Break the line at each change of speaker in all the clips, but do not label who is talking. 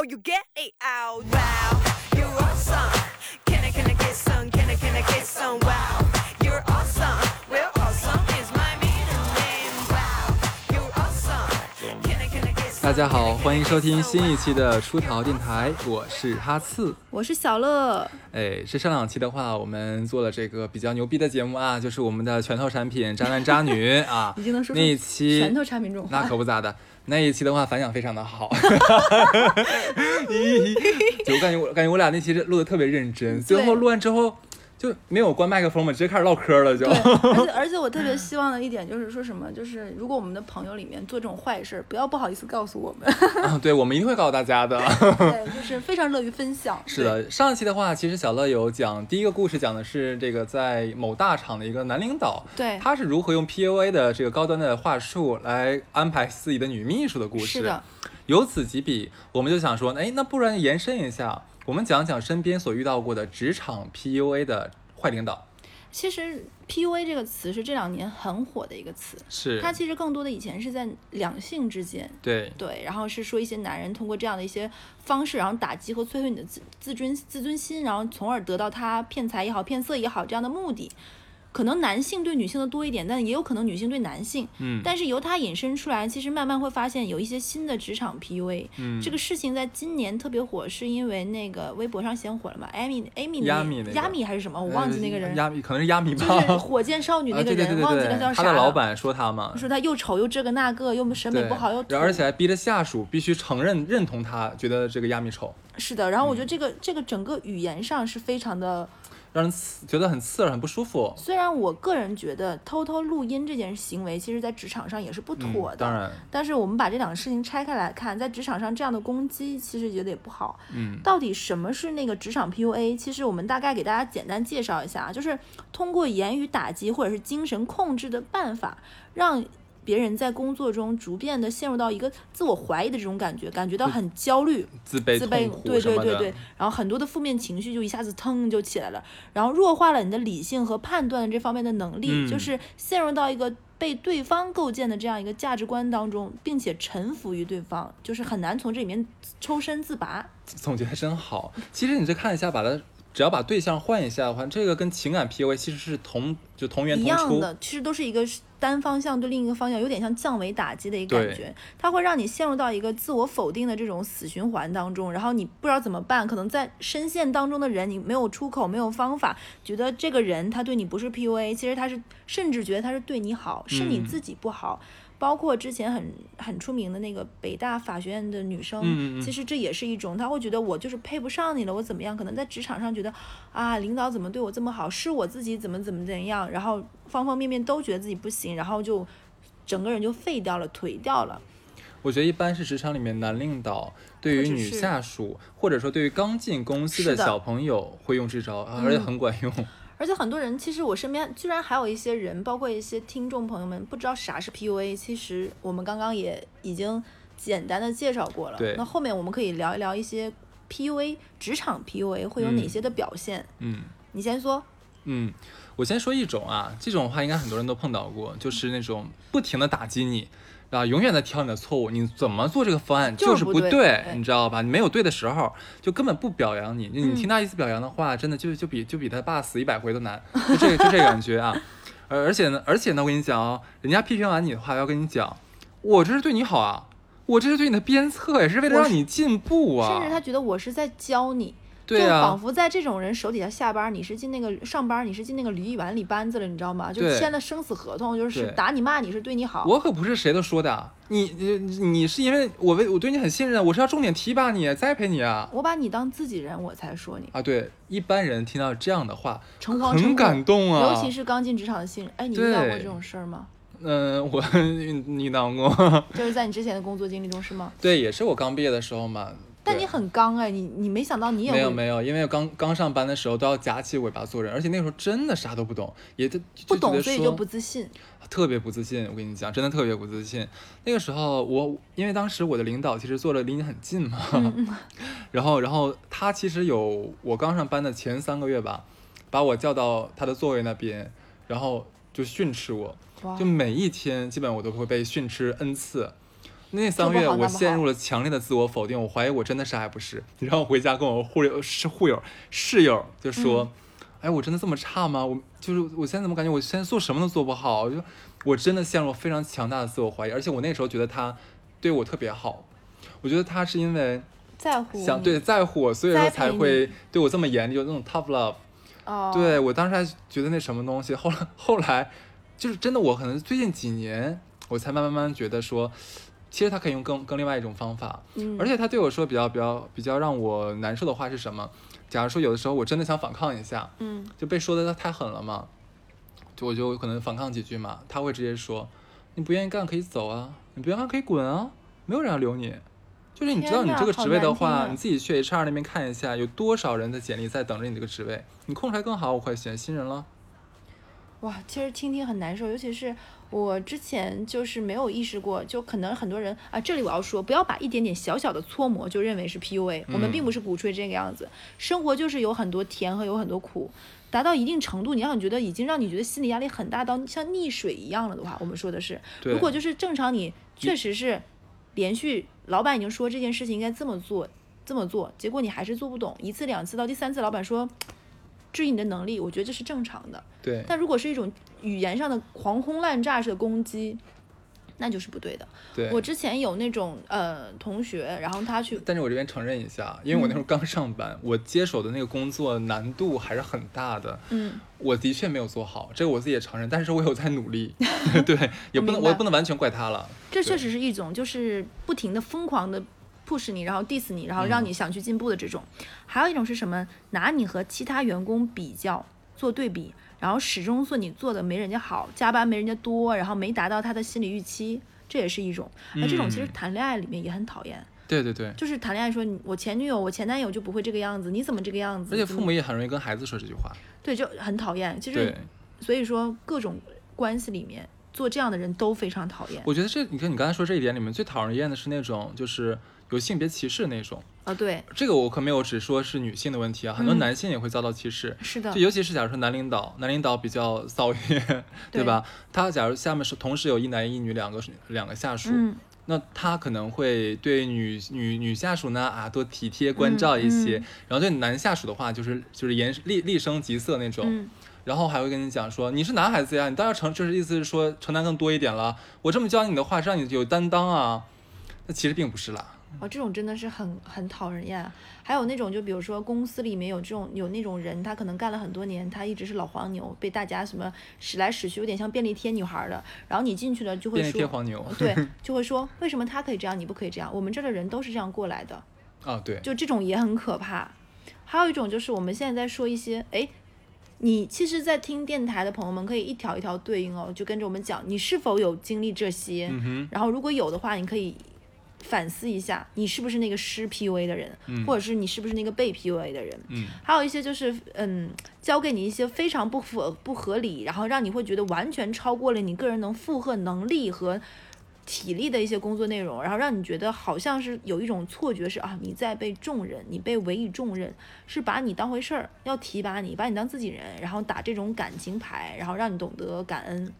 Oh, you get it out. Wow, you're awesome. Can I, can I get some? Can I, can I get some? Wow, you're awesome. Well, awesome is my middle name. Wow, you're awesome. Can I, can I get some?
大家好，欢迎收听新一期的出逃电台，我是哈刺。
我是小乐，
哎，这上两期的话，我们做了这个比较牛逼的节目啊，就是我们的拳头产品渣男渣女啊，
已经能说出
那一期
拳头产品这种话
那可不咋的。那一期的话反响非常的好，就我感觉我感觉我俩那期录的特别认真，最后录完之后就没有关麦克风嘛，直接开始唠嗑了就。
对，而且 而且我特别希望的一点就是说什么，就是如果我们的朋友里面做这种坏事儿，不要不好意思告诉我们，
啊，对，我们一定会告诉大家的。
对，就是非常乐于分享。
是的，上一期的话，其实小乐有讲第一个故事，讲的是这个在某大厂的一个男领导，
对
他是如何用 PUA 的这个高端的话术来安排自己的女秘书的故事。
是的，
由此及彼，我们就想说，哎，那不然延伸一下，我们讲讲身边所遇到过的职场 PUA 的坏领导。
其实 PUA 这个词是这两年很火的一个词，
是，
它其实更多的以前是在两性之间。
对，
对，然后是说一些男人通过这样的一些方式，然后打击和摧毁你的自自尊自尊心，然后从而得到他骗财也好、骗色也好这样的目的。可能男性对女性的多一点，但也有可能女性对男性。
嗯，
但是由它引申出来，其实慢慢会发现有一些新的职场 PUA。
嗯
这个事情在今年特别火，是因为那个微博上先火了嘛？Amy Amy
亚米那个
亚米还是什么？我忘记那个人，
呃亚米可能是亚米吧，
就是火箭少女那
啊，
个人，忘记
对对，
他叫啥了。
他的老板说他嘛，
说他又丑又这个那个，又审美，不好又土
而且还逼着下属必须承认认同他，觉得这个亚米丑。
是的，然后我
嗯
觉得这个、这个整个语言上是非常的，
让人刺觉得很刺耳，很不舒服。
虽然我个人觉得偷偷录音这件行为，其实在职场上也是不妥的。
嗯、当然，
但是我们把这两个事情拆开来看，在职场上这样的攻击，其实觉得也不好。
嗯，
到底什么是那个职场 PUA？其实我们大概给大家简单介绍一下啊，就是通过言语打击或者是精神控制的办法，让别人在工作中逐渐的陷入到一个自我怀疑的这种感觉，感觉到很焦虑。
自卑、
对。对对对，然后很多的负面情绪就一下子腾就起来了，然后弱化了你的理性和判断这方面的能力，
嗯
就是陷入到一个被对方构建的这样一个价值观当中，并且臣服于对方，就是很难从这里面抽身自拔。
总结的真好。其实你这看一下，把它只要把对象换一下的话，这个跟情感 PUA 其实是同就同源
一
同出。
样的，其实都是一个单方向对另一个方向，有点像降维打击的一个感觉，它会让你陷入到一个自我否定的这种死循环当中，然后你不知道怎么办，可能在深陷当中的人，你没有出口，没有方法，觉得这个人他对你不是 PUA，其实他是甚至觉得他是对你好，是你
嗯
自己不好。包括之前很很出名的那个北大法学院的女生，
嗯嗯嗯
其实这也是一种，她会觉得我就是配不上你了，我怎么样？可能在职场上觉得啊，领导怎么对我这么好，是我自己怎么怎么怎样，然后方方面面都觉得自己不行，然后就整个人就废掉了，颓掉了。
我觉得一般是职场里面男领导对于女下属，或者说对于刚进公司
的
小朋友会用这招，而且
嗯
很管用。
而且很多人，其实我身边居然还有一些人，包括一些听众朋友们，不知道啥是 PUA。其实我们刚刚也已经简单的介绍过了。
对
那后面我们可以聊一聊一些 PUA 职场 PUA 会有哪
嗯
些的表现？
嗯
你先说。
嗯，我先说一种啊，这种话应该很多人都碰到过，就是那种不停的打击你。啊，永远在挑你的错误，你怎么做这个方案
就是不对对
你知道吧？你没有对的时候，就根本不表扬你。你
嗯
听他一次表扬的话，真的就就比就比他爸死一百回都难，就这个就这个感觉啊。而而且呢，而且呢，我跟你讲哦，人家批评完你的话，要跟你讲，我这是对你好啊，我这是对你的鞭策，也是为了让你进步啊。
甚至他觉得我是在教你，
对啊
就仿佛在这种人手底下下班，你是进那个上班，你是进那个驴碗里班子了，你知道吗？就
对
签了生死合同，就是打你骂你是对你好。
我可不是谁都说的，啊你你你是因为我为我对你很信任，我是要重点提拔你、栽培你啊
我把你当自己人，我才说你
啊！对，一般人听到这样的话，
诚惶诚恐
很感动啊，
尤其是刚进职场的新人。哎，你遇到过这种事儿吗？
嗯、我 遇到过，
就是在你之前的工作经历中是吗？
对，也是我刚毕业的时候嘛。对
但你很刚哎，你你没想到你也
没有没有，因为刚刚上班的时候都要夹起尾巴做人，而且那个时候真的啥都不懂，也就
不懂，所以就不自信。
特别不自信。我跟你讲，真的特别不自信。那个时候我因为当时我的领导其实坐的离你很近嘛，然后然后他其实有我刚上班的前三个月吧，把我叫到他的座位那边，然后就训斥我，就每一天基本我都会被训斥 n 次。那三个月我陷入了强烈的自我否定，我怀疑我真的啥也不是。然后我回家跟我护友是护友室友就说：“
嗯
哎，我真的这么差吗？我就是我现在怎么感觉我现在做什么都做不好？我就我真的陷入了非常强大的自我怀疑，而且我那时候觉得他对我特别好，我觉得他是因为
在乎
想对在乎我，所以说才会对我这么严厉，有那种 tough love。
哦，
对我当时还觉得那什么东西，后来后来就是真的，我可能最近几年我才慢慢慢慢觉得说，其实他可以用更更另外一种方法，
嗯，
而且他对我说比较比较比较让我难受的话是什么？假如说有的时候我真的想反抗一下，
嗯
就被说的太狠了嘛，就我就可能反抗几句嘛，他会直接说，你不愿意干可以走啊，你不愿意干可以滚啊，没有人要留你。就是你知道你这个职位的话，
啊
你自己去 HR 那边看一下，有多少人的简历在等着你这个职位，你空出来更好，我快选新人了。
哇，其实听听很难受，尤其是我之前就是没有意识过，就可能很多人啊，这里我要说，不要把一点点小小的搓磨就认为是 PUA，我们并不是鼓吹这个样子，生活就是有很多甜和有很多苦，达到一定程度，你让你觉得已经让你觉得心理压力很大到像溺水一样了的话，我们说的是，如果就是正常你确实是连续，老板已经说这件事情应该这么做，这么做，结果你还是做不懂，一次两次到第三次，老板说质疑你的能力，我觉得这是正常的。
对，
但如果是一种语言上的狂轰滥炸式的攻击，那就是不对的。
对。
我之前有那种呃同学，然后他去，
但是我这边承认一下，因为我那时候刚上班，我接手的那个工作难度还是很大的。
嗯，
我的确没有做好，这个我自己也承认，但是我有在努力。对，也不能，我也不能完全怪他了。
这确实是一种就是不停的疯狂的 push 你，然后 diss 你，然后让你想去进步的这种。还有一种是什么？拿你和其他员工比较，做对比，然后始终说你做的没人家好，加班没人家多，然后没达到他的心理预期，这也是一种。那这种其实
嗯
谈恋爱里面也很讨厌。
对对对，
就是谈恋爱说你我前女友我前男友就不会这个样子，你怎么这个样子？
而且父母也很容易跟孩子说这句话。
对就很讨厌。其实，所以说各种关系里面做这样的人都非常讨厌。
我觉得这，你看你刚才说这一点里面最讨人厌的是那种就是有性别歧视那种。
啊，对，
这个我可没有只说是女性的问题啊，很多
嗯。
男性也会遭到歧视。
是的。
就，尤其是假如说男领导，男领导比较骚一点，对
对。
吧？他假如下面是同时有一男一女两个两个下属，
嗯，
那他可能会对女女女下属呢啊多体贴关照一些，
嗯。
然后对男下属的话就是就是言厉厉声疾色那种，
嗯，
然后还会跟你讲说你是男孩子呀，你当然承就是意思是说承担更多一点了，我这么教你的话是让你有担当啊，那其实并不是啦，
哦，这种真的是很很讨人厌。还有那种就比如说公司里面有这种有那种人，他可能干了很多年，他一直是老黄牛，被大家什么使来使去，有点像便利贴女孩儿的。然后你进去了就会
便利贴
说，
黄牛，
对，就会说为什么他可以这样，你不可以这样？我们这儿的人都是这样过来的。
啊对，
就这种也很可怕。还有一种就是我们现在在说一些，哎，你其实，在听电台的朋友们可以一条一条对应哦，就跟着我们讲，你是否有经历这些？然后如果有的话，你可以反思一下，你是不是那个施 PUA 的人，
嗯。
或者是你是不是那个被 PUA 的人？
嗯。
还有一些就是，嗯，教给你一些非常不符不合理，然后让你会觉得完全超过了你个人能负荷能力和体力的一些工作内容，然后让你觉得好像是有一种错觉是啊你在被重任，你被委以重任，是把你当回事儿，要提拔你，把你当自己人，然后打这种感情牌，然后让你懂得感恩，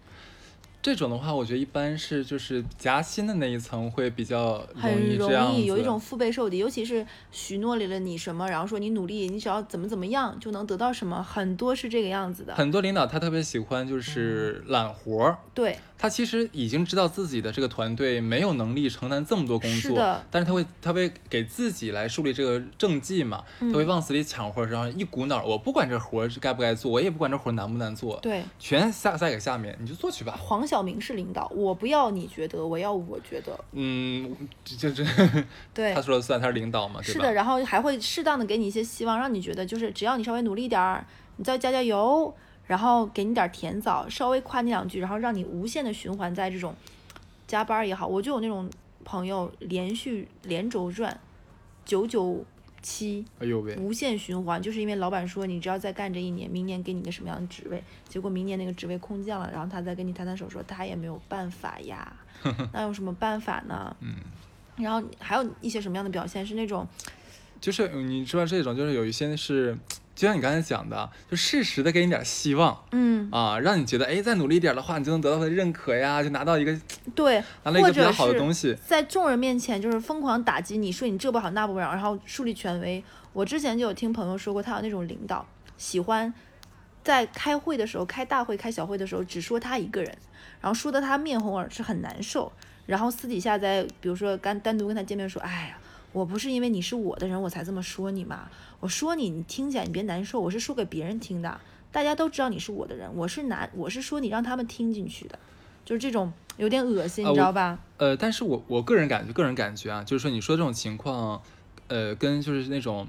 这种的话，我觉得一般是就是夹心的那一层会比较容
很容
易这样
有一种腹背受敌，尤其是许诺了你什么，然后说你努力，你只要怎么怎么样就能得到什么，很多是这个样子的。
很多领导他特别喜欢就是揽活儿，
对，
他其实已经知道自己的这个团队没有能力承担这么多工作
是的，
但是他会他会给自己来树立这个政绩嘛，
嗯
他会往死里抢活儿，然后一股脑儿，我不管这活儿是该不该做，我也不管这活儿难不难做，
对，
全下塞给下面，你就做去吧。
黄晓明是领导，我不要你觉得，我要我觉得。
嗯，就这
对
他，说了算，他是领导嘛？
是的，然后还会适当的给你一些希望，让你觉得就是只要你稍微努力点儿，你再加加油，然后给你点儿甜枣，稍微夸你两句，然后让你无限的循环在这种加班也好，我就有那种朋友连续连轴转，九九七。
哎呦喂，
无限循环，就是因为老板说你只要再干这一年，明年给你个什么样的职位，结果明年那个职位空降了，然后他再跟你摊摊手说他也没有办法呀，那有什么办法呢？
嗯，
然后还有一些什么样的表现是那种，
就是你知道这种，就是有一些是就像你刚才讲的，就适时的给你点希望
嗯，
啊，让你觉得哎，再努力一点的话，你就能得到他的认可呀，就拿到一个
对，
拿到一个比较好的
是
东西。
在众人面前就是疯狂打击你，说你这不好那不好，然后树立权威。我之前就有听朋友说过，他有那种领导喜欢在开会的时候、开大会、开小会的时候只说他一个人，然后说的他面红耳赤，很难受。然后私底下在比如说单单独跟他见面说，哎呀，我不是因为你是我的人我才这么说你嘛，我说你你听起来你别难受，我是说给别人听的，大家都知道你是我的人，我是拿我是说你让他们听进去的，就是这种有点恶心，你知道吧？
呃，但是我我个人感觉，个人感觉啊，就是说你说这种情况，呃，跟就是那种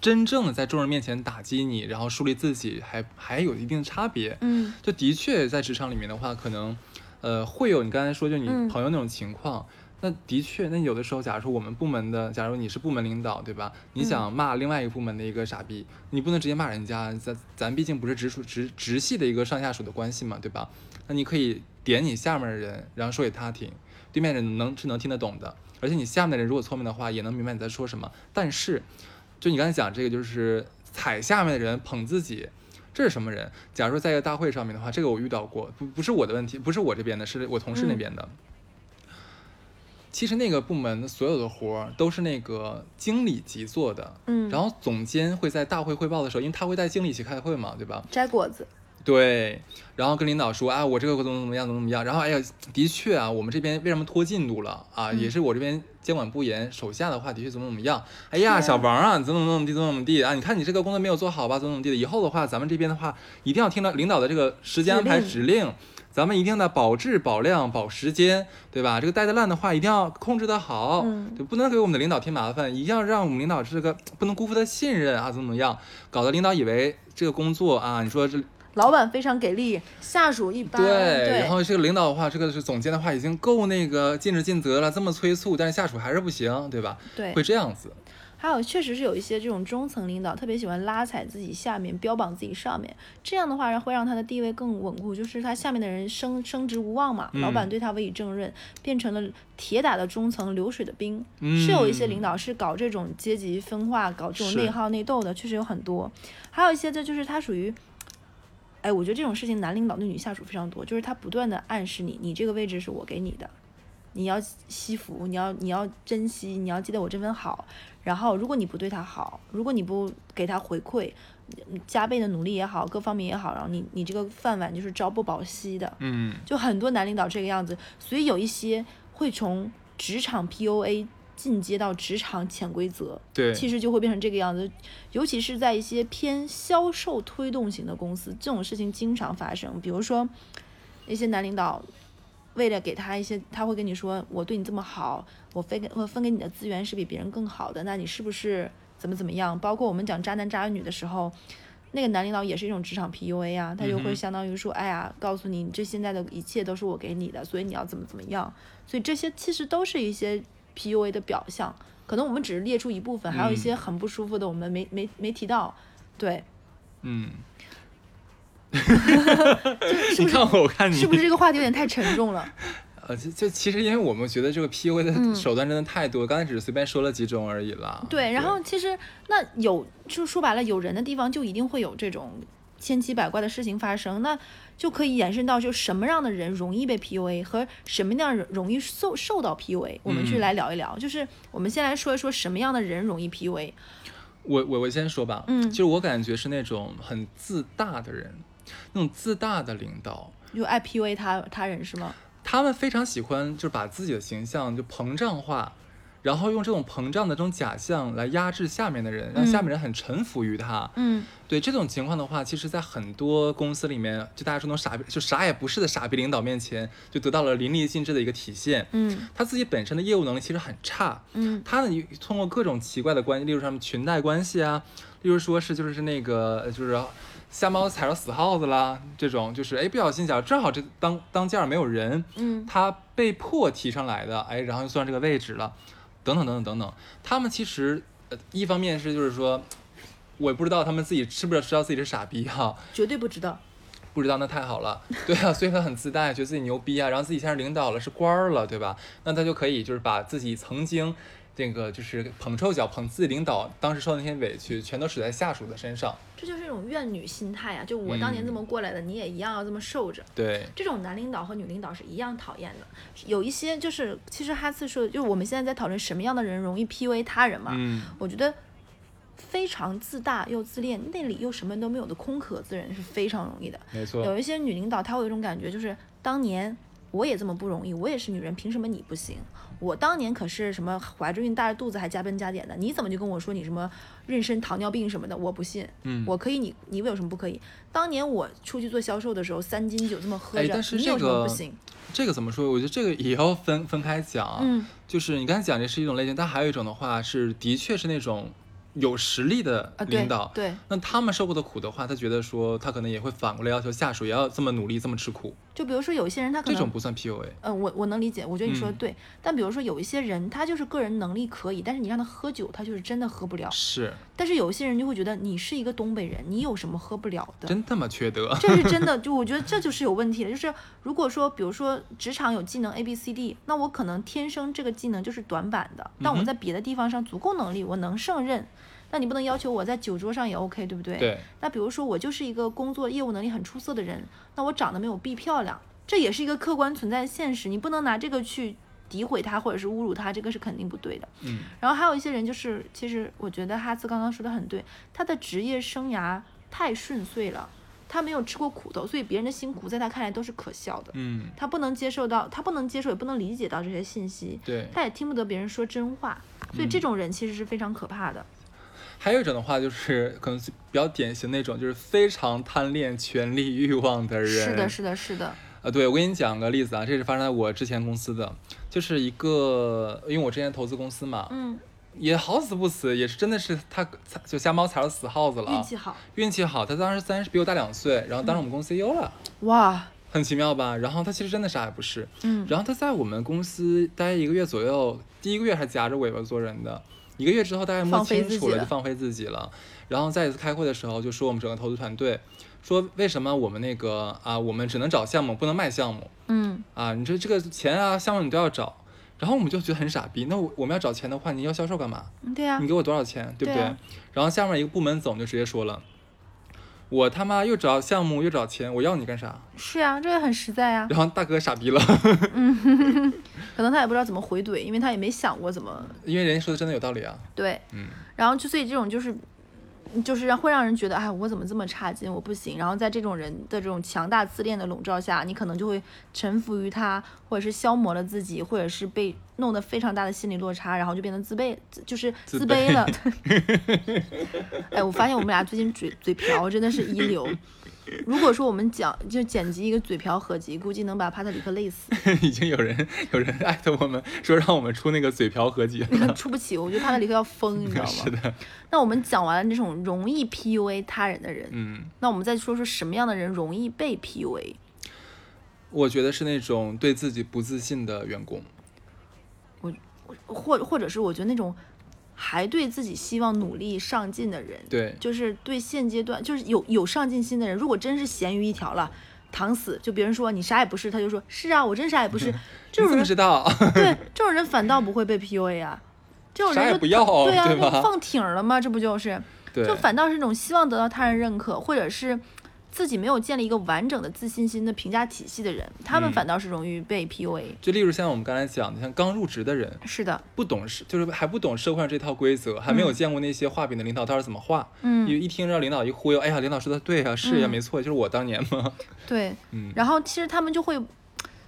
真正的在众人面前打击你，然后树立自己还，还有一定的差别。
嗯
就的确在职场里面的话，可能呃会有你刚才说就你
嗯
朋友那种情况。那的确，那有的时候，假如说我们部门的，假如你是部门领导，对吧？你想骂另外一个部门的一个傻逼，你不能直接骂人家，咱咱毕竟不是直属直直系的一个上下属的关系嘛，对吧？那你可以点你下面的人，然后说给他听，对面人能是能听得懂的，而且你下面的人如果聪明的话，也能明白你在说什么。但是，就你刚才讲这个，就是踩下面的人捧自己，这是什么人？假如说在一个大会上面的话，这个我遇到过，不不是我的问题，不是我这边的，是我同事那边的。其实那个部门的所有的活儿都是那个经理级做的，
嗯，
然后总监会在大会汇报的时候，因为他会带经理一起开会嘛，对吧？
摘果子，
对，然后跟领导说，啊，我这个怎么怎么样，怎么怎么样。然后，哎呀，的确啊，我们这边为什么拖进度了啊？
嗯
也是我这边监管不严，手下的话的确怎么怎么样。哎呀，小王啊，怎么怎么怎么地，怎么怎么地啊？你看你这个工作没有做好吧？怎么怎么地的。以后的话，咱们这边的话，一定要听到领导的这个时间安排
指
指令。咱们一定的保质、保量、保时间，对吧？这个带的烂的话，一定要控制的好，
嗯
对，不能给我们的领导添麻烦，一定要让我们领导这个不能辜负他信任啊，怎么怎么样，搞得领导以为这个工作啊，你说这
老板非常给力，下属一般。对，
然后这个领导的话，这个是总监的话，已经够那个尽职尽责了，这么催促，但是下属还是不行，对吧？
对
会这样子。
还有确实是有一些这种中层领导特别喜欢拉踩自己下面，标榜自己上面，这样的话会让他的地位更稳固，就是他下面的人升升职无望嘛，
嗯
老板对他委以重任，变成了铁打的中层流水的兵。
嗯
是有一些领导是搞这种阶级分化、搞这种内耗内斗的，确实有很多。还有一些这就是他属于。哎，我觉得这种事情男领导对女下属非常多，就是他不断的暗示你，你这个位置是我给你的，你要惜福，你要你要珍惜，你要记得我这份好。然后，如果你不对他好，如果你不给他回馈，嗯加倍的努力也好，各方面也好，然后你你这个饭碗就是朝不保夕的。
嗯，
就很多男领导这个样子，所以有一些会从职场 PUA 进阶到职场潜规则，
对，
其实就会变成这个样子。尤其是在一些偏销售推动型的公司，这种事情经常发生。比如说，一些男领导为了给他一些，他会跟你说：“我对你这么好，我分给我分给你的资源是比别人更好的，那你是不是怎么怎么样？”包括我们讲渣男渣女的时候。那个男领导也是一种职场 PUA 啊，他就会相当于说，哎呀，告诉你，这现在的一切都是我给你的，所以你要怎么怎么样。所以这些其实都是一些 PUA 的表象，可能我们只是列出一部分，还有一些
嗯
很不舒服的，我们没没没提到。对，
嗯，你看我，我看你，
是不是这个话题有点太沉重了？
呃，就就其实因为我们觉得这个 PUA
嗯
的手段真的太多，刚才只是随便说了几种而已啦。
对，然后其实那有，就说白了，有人的地方就一定会有这种千奇百怪的事情发生，那就可以延伸到就什么样的人容易被 PUA 和什么样人容易受受到 PUA，我们去
嗯
来聊一聊。就是我们先来说一说什么样的人容易 PUA。
我我我先说吧，
嗯
就是我感觉是那种很自大的人，那种自大的领导，
就爱 PUA 他他人是吗？
他们非常喜欢就是把自己的形象就膨胀化，然后用这种膨胀的这种假象来压制下面的人，让下面人很臣服于他。
嗯
对这种情况的话，其实，在很多公司里面，就大家说那种傻逼，就啥也不是的傻逼领导面前，就得到了淋漓尽致的一个体现。
嗯
他自己本身的业务能力其实很差，
嗯
他呢通过各种奇怪的关系，例如什么裙带关系啊，例如说是就是那个呃就是瞎猫踩着死耗子啦，这种就是哎不小心想正好这当当间儿没有人，
嗯
他被迫提上来的，哎，然后就算这个位置了，等等等等等等。他们其实呃一方面是就是说，我也不知道他们自己知不知道知道自己是傻逼哈、
绝对不知道。
不知道那太好了，对啊，所以他很自大，觉得自己牛逼啊，然后自己现在是领导了，是官儿了，对吧？那他就可以就是把自己曾经这个就是捧臭脚，捧自己领导当时受的那些委屈，全都使在下属的身上。
这就是一种怨女心态啊！就我当年这么过来的，你也一样要这么受着。
对，
这种男领导和女领导是一样讨厌的。有一些就是，其实哈次说，就是我们现在在讨论什么样的人容易 PUA 他人嘛。
嗯，
我觉得非常自大又自恋，内里又什么都没有的空壳子人是非常容易的。
没错。
有一些女领导，她会有一种感觉，就是当年我也这么不容易，我也是女人，凭什么你不行？我当年可是什么怀着孕大着肚子还加班加点的，你怎么就跟我说你什么妊娠糖尿病什么的？我不信，
嗯
我可以，你你为什么不可以？当年我出去做销售的时候，三斤酒这么喝着，
哎但是这
你有什么
个
不行？
这个怎么说？我觉得这个也要分分开讲啊。
嗯，
就是你刚才讲这是一种类型，但还有一种的话是，的确是那种有实力的
啊，对
领导。
对，
那他们受过的苦的话，他觉得说他可能也会反过来要求下属也要这么努力，这么吃苦。
就比如说有一些人他可能
这种不算 PUA。
呃，我我能理解，我觉得你说的
嗯
对。但比如说有一些人，他就是个人能力可以，但是你让他喝酒，他就是真的喝不了。
是，
但是有一些人就会觉得你是一个东北人，你有什么喝不了的？
真他妈缺德。
这是真的，就我觉得这就是有问题的。就是如果说，比如说职场有技能 A B C D，那我可能天生这个技能就是短板的，但我在别的地方上足够能力，我能胜任。那你不能要求我在酒桌上也 OK，对不对？。
对，
那比如说我就是一个工作业务能力很出色的人，那我长得没有 B 漂亮，这也是一个客观存在的现实，你不能拿这个去诋毁他或者是侮辱他，这个是肯定不对的。
嗯，
然后还有一些人就是，其实我觉得哈斯刚刚说的很对，他的职业生涯太顺遂了，他没有吃过苦头，所以别人的辛苦在他看来都是可笑的。
嗯，
他不能接受到，他不能接受，也不能理解到这些信息，
对。
他也听不得别人说真话，所以
嗯
这种人其实是非常可怕的。
还有一种的话，就是可能比较典型那种，就是非常贪恋权力欲望的人。
是的，是的，是的。
啊，对，我给你讲个例子啊，这是发生在我之前公司的，就是一个，因为我之前投资公司嘛，
嗯，
也好死不死，也是真的是他就瞎猫踩到死耗子了。啊，
运气好，
运气好，他当时三十比我大两岁，然后当时我们公司 CEO 了，
哇，
很奇妙吧？然后他其实真的啥也不是，
嗯，
然后他在我们公司待一个月左右，第一个月还夹着尾巴做人的，一个月之后大概摸清楚了，就放飞自己了。然后再一次开会的时候，就说我们整个投资团队，说为什么我们那个啊，我们只能找项目，不能卖项目
嗯，
啊？你这这个钱啊，项目你都要找。然后我们就觉得很傻逼，那我我们要找钱的话，你要销售干嘛？
嗯对啊
你，给我多少钱，对不对？
对啊
然后下面一个部门总就直接说了，我他妈又找项目又找钱，我要你干啥？
是啊，这个很实在啊。
然后大哥傻逼了，
可能他也不知道怎么回怼，因为他也没想过怎么
因为人家说的真的有道理啊。
对。
嗯，
然后就所以这种就是，就是让会让人觉得，哎，我怎么这么差劲，我不行。然后在这种人的这种强大自恋的笼罩下，你可能就会臣服于他，或者是消磨了自己，或者是被弄得非常大的心理落差，然后就变得自卑，就是
自
自卑了。哎，我发现我们俩最近嘴嘴瓢真的是一流。如果说我们讲就剪辑一个嘴瓢合集，估计能把帕特里克累死。
已经有人有人艾特我们说让我们出那个嘴瓢合集了。
出不起，我觉得帕特里克要疯，你知道吗
是
吗？
的，
那我们讲完了这种容易 PUA 他人的人，
嗯，
那我们再说说什么样的人容易被 PUA？
我觉得是那种对自己不自信的员工。
我或或者是我觉得那种还对自己希望努力上进的人，
对，
就是对现阶段就是有有上进心的人，如果真是咸鱼一条了，躺死，就别人说你啥也不是，他就说是啊，我真啥也不是，这
你
种人
怎么知道？
对 这种人反倒不会被 PUA 啊，这种人就
啥也不要
对啊，
对
放挺了吗？这不就是？
对，
就反倒是那种希望得到他人认可，或者是自己没有建立一个完整的自信心的评价体系的人，他们
嗯
反倒是容易被 PUA。
就例如像我们刚才讲的，像刚入职的人，
是的，
不懂事，就是还不懂社会上这套规则，还没有
嗯
见过那些画饼的领导到底怎么画。
嗯，
一一听让领导一忽悠，哎呀，领导说的对呀、是呀、
嗯
没错，就是我当年嘛。
对。
嗯，
然后其实他们就会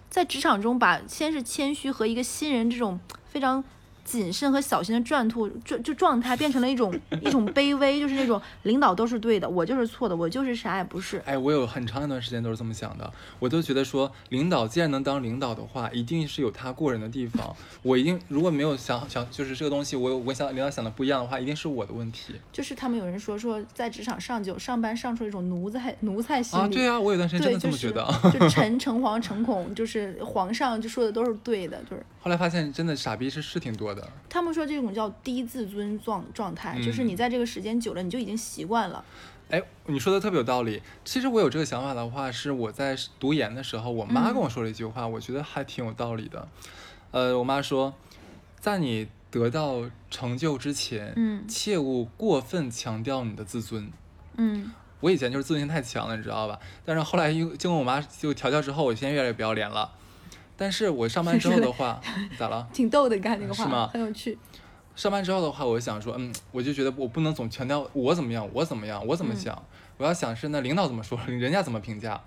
在职场中把先是谦虚和一个新人这种非常谨慎和小心的转兔就就状态，变成了一种一种卑微，就是那种领导都是对的，我就是错的，我就是啥也不是。
哎，我有很长一段时间都是这么想的，我都觉得说，领导既然能当领导的话，一定是有他过人的地方。我一定如果没有想想，就是这个东西，我我想领导想的不一样的话，一定是我的问题
就是他们有人说说在职场上就上班上出一种奴才奴才心理。
啊。对啊，我有段时间真，的这么觉得。
就 诚诚惶诚恐，就是皇上就说的都是对的，就是
后来发现真的傻逼是是挺多的。
他们说这种叫低自尊状状态，就是你
嗯
在这个时间久了，你就已经习惯了。
哎，你说的特别有道理。其实我有这个想法的话，是我在读研的时候，我妈
嗯
跟我说了一句话，我觉得还挺有道理的。呃，我妈说，在你得到成就之前，
嗯
切勿过分强调你的自尊。
嗯
我以前就是自尊心太强了，你知道吧？但是后来又经过我妈就调教之后，我现在越来越不要脸了。但是我上班之后的话，咋了？
挺逗的，你看那个话
是吗
很有趣。
上班之后的话，我想说，嗯，我就觉得我不能总强调我怎么样，我怎么样，我怎么想，我要想是那领导怎么说，人家怎么评价，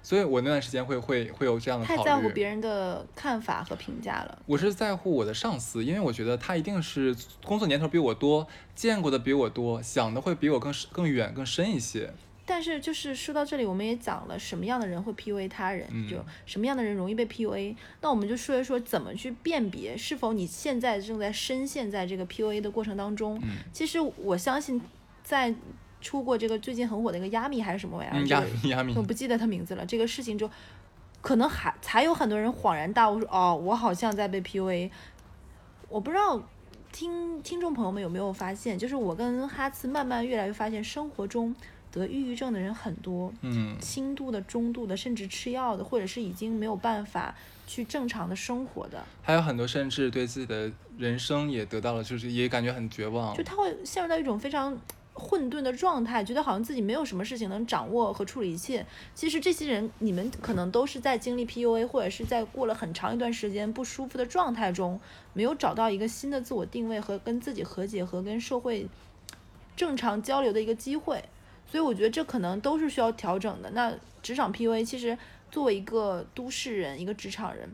所以我那段时间会会会有这样的考虑。
太在乎别人的看法和评价了。
我是在乎我的上司，因为我觉得他一定是工作年头比我多，见过的比我多，想的会比我更更远更深一些。
但是就是说到这里，我们也讲了什么样的人会 PUA 他人，
嗯
就什么样的人容易被 PUA。那我们就说一说怎么去辨别是否你现在正在深陷在这个 PUA 的过程当中。
嗯
其实我相信，在出过这个最近很火的一个亚米还是什么玩意儿，
亚米
我，不记得他名字了。这个事情就可能还才有很多人恍然大悟说，哦，我好像在被 PUA。我不知道听听众朋友们有没有发现，就是我跟哈茨慢慢越来越发现，生活中得抑郁症的人很多，
嗯，
轻度的、中度的，甚至吃药的，或者是已经没有办法去正常的生活的，
还有很多甚至对自己的人生也得到了，就是也感觉很绝望
就。他会陷入到一种非常混沌的状态，觉得好像自己没有什么事情能掌握和处理一切。其实这些人，你们可能都是在经历 PUA，或者是在过了很长一段时间不舒服的状态中，没有找到一个新的自我定位和跟自己和解和跟社会正常交流的一个机会。所以我觉得这可能都是需要调整的。那职场 PUA 其实作为一个都市人，一个职场人，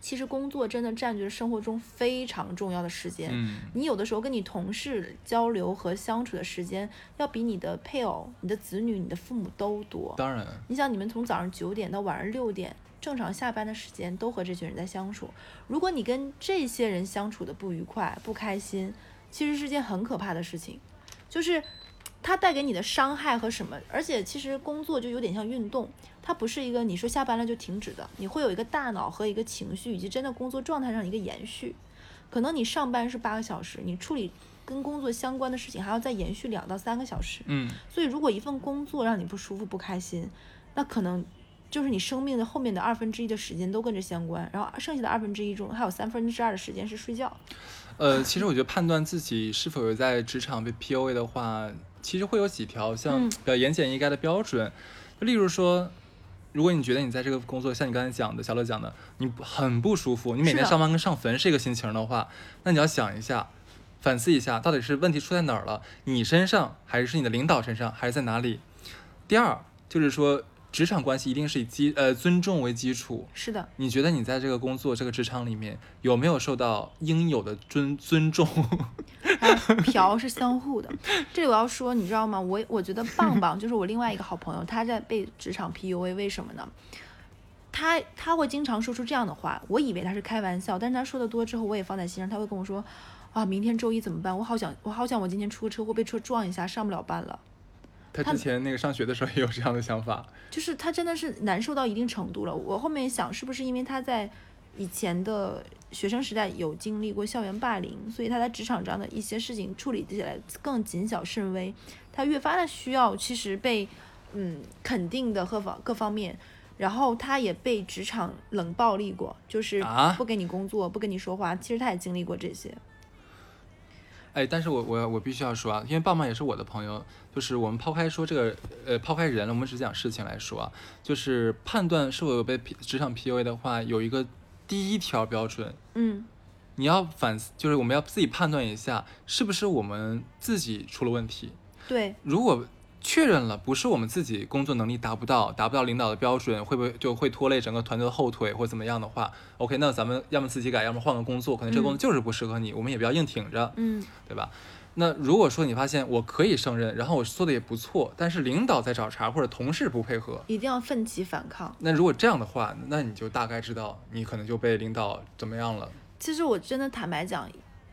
其实工作真的占据了生活中非常重要的时间。
嗯，
你有的时候跟你同事交流和相处的时间，要比你的配偶、你的子女、你的父母都多。
当然，
你想，你们从早上九点到晚上六点，正常下班的时间都和这群人在相处。如果你跟这些人相处的不愉快、不开心，其实是件很可怕的事情，就是它带给你的伤害和什么。而且，其实工作就有点像运动，它不是一个你说下班了就停止的，你会有一个大脑和一个情绪以及真的工作状态上一个延续。可能你上班是八个小时，你处理跟工作相关的事情还要再延续两到三个小时。
嗯，
所以，如果一份工作让你不舒服、不开心，那可能就是你生命的后面的二分之一的时间都跟着相关，然后剩下的二分之一中还有三分之二的时间是睡觉。
呃，其实我觉得判断自己是否有在职场被 PUA 的话，其实会有几条像
嗯
比较言简意赅的标准。就例如说，如果你觉得你在这个工作，像你刚才讲的，小乐讲的，你很不舒服，你每天上班跟上坟是一个心情的话，那你要想一下，反思一下，到底是问题出在哪儿了？你身上，还是你的领导身上，还是在哪里？第二就是说，职场关系一定是以基呃尊重为基础。
是的，
你觉得你在这个工作、这个职场里面有没有受到应有的尊尊重？
还有嫖是相互的。这里我要说，你知道吗？我我觉得棒棒就是我另外一个好朋友，他在被职场 PUA，为什么呢？他他会经常说出这样的话，我以为他是开玩笑，但是他说的多之后，我也放在心上。他会跟我说，啊，明天周一怎么办？我好想，我好想我今天出个车祸被车撞一下，上不了班了。他
他之前那个上学的时候也有这样的想法。
就是他真的是难受到一定程度了。我后面想，是不是因为他在以前的学生时代有经历过校园霸凌，所以他在职场上的一些事情处理起来更谨小慎微，他越发的需要其实被嗯肯定的各方各方面。然后他也被职场冷暴力过，就是
啊
不给你工作，不跟你说话。其实他也经历过这些。
哎，但是我我我必须要说啊，因为棒棒也是我的朋友，就是我们抛开说这个呃抛开人了，我们只讲事情来说啊，就是判断是否有被 P 职场 PUA 的话，有一个第一条标准，
嗯，
你要反思，就是我们要自己判断一下，是不是我们自己出了问题。
对，
如果确认了不是我们自己工作能力达不到，达不到领导的标准，会不会就会拖累整个团队的后腿或怎么样的话，OK，那咱们要么自己改，要么换个工作，可能这个工作就是不适合你，我们也不要硬挺着，
嗯，
对吧？那如果说你发现我可以胜任，然后我做的也不错，但是领导在找茬或者同事不配合，
一定要奋起反抗。
那如果这样的话，那你就大概知道你可能就被领导怎么样了。
其实我真的坦白讲，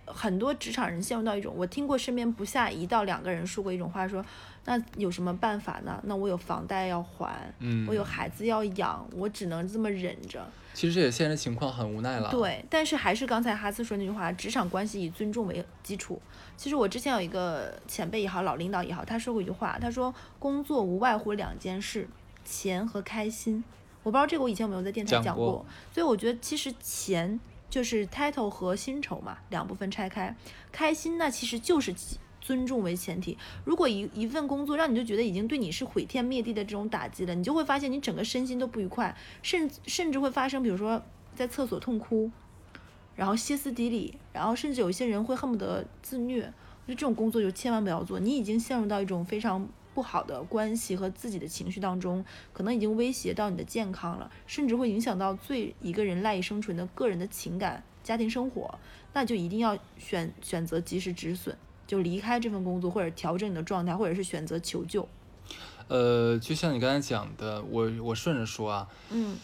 很多职场人陷入到一种，我听过身边不下一到两个人说过一种话，说那有什么办法呢？那我有房贷要还，
嗯
我有孩子要养，我只能这么忍着。
其实这也现实情况很无奈了。，
对，但是还是刚才哈斯说那句话，职场关系以尊重为基础。其实我之前有一个前辈也好，老领导也好，他说过一句话，他说工作无外乎两件事，钱和开心。我不知道这个我以前有没有在电台
讲
讲，过所以我觉得其实钱就是 title 和薪酬嘛，两部分拆开。开心那其实就是尊重为前提。如果一一份工作让你就觉得已经对你是毁天灭地的这种打击了，你就会发现你整个身心都不愉快，甚甚至会发生，比如说在厕所痛哭，然后歇斯底里，然后甚至有一些人会恨不得自虐。我觉得这种工作就千万不要做，你已经陷入到一种非常不好的关系和自己的情绪当中，可能已经威胁到你的健康了，甚至会影响到最一个人赖以生存的个人的情感、家庭生活，那就一定要选选择及时止损，就离开这份工作，或者调整你的状态，或者是选择求救。
呃，就像你刚才讲的，我我顺着说啊，
嗯，